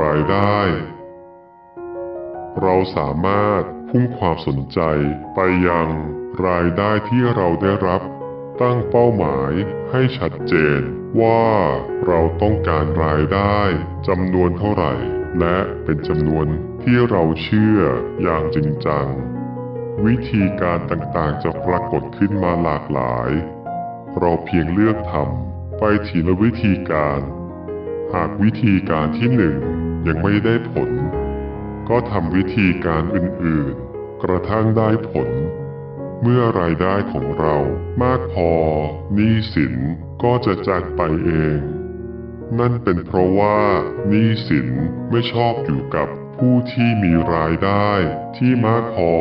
รายได้ เราสามารถพุ่งความสนใจไปยังรายได้ที่เราได้รับ ตั้งเป้าหมายให้ชัดเจนว่าเราต้องการรายได้จำนวนเท่าไหร่ และเป็นจำนวนที่เราเชื่ออย่างจริงจัง วิธีการต่างๆจะปรากฏขึ้นมาหลากหลาย เราเพียงเลือกทำไปทีละวิธีการ หากวิธีการที่หนึ่ง ยังไม่ได้ผล ก็ทำวิธีการอื่นๆ กระทั่งได้ผล เมื่อรายได้ของเรามากพอหนี้สินก็จะจากไปเอง นั่นเป็นเพราะว่าหนี้สินไม่ชอบอยู่กับผู้ที่มีรายได้ที่มากพอ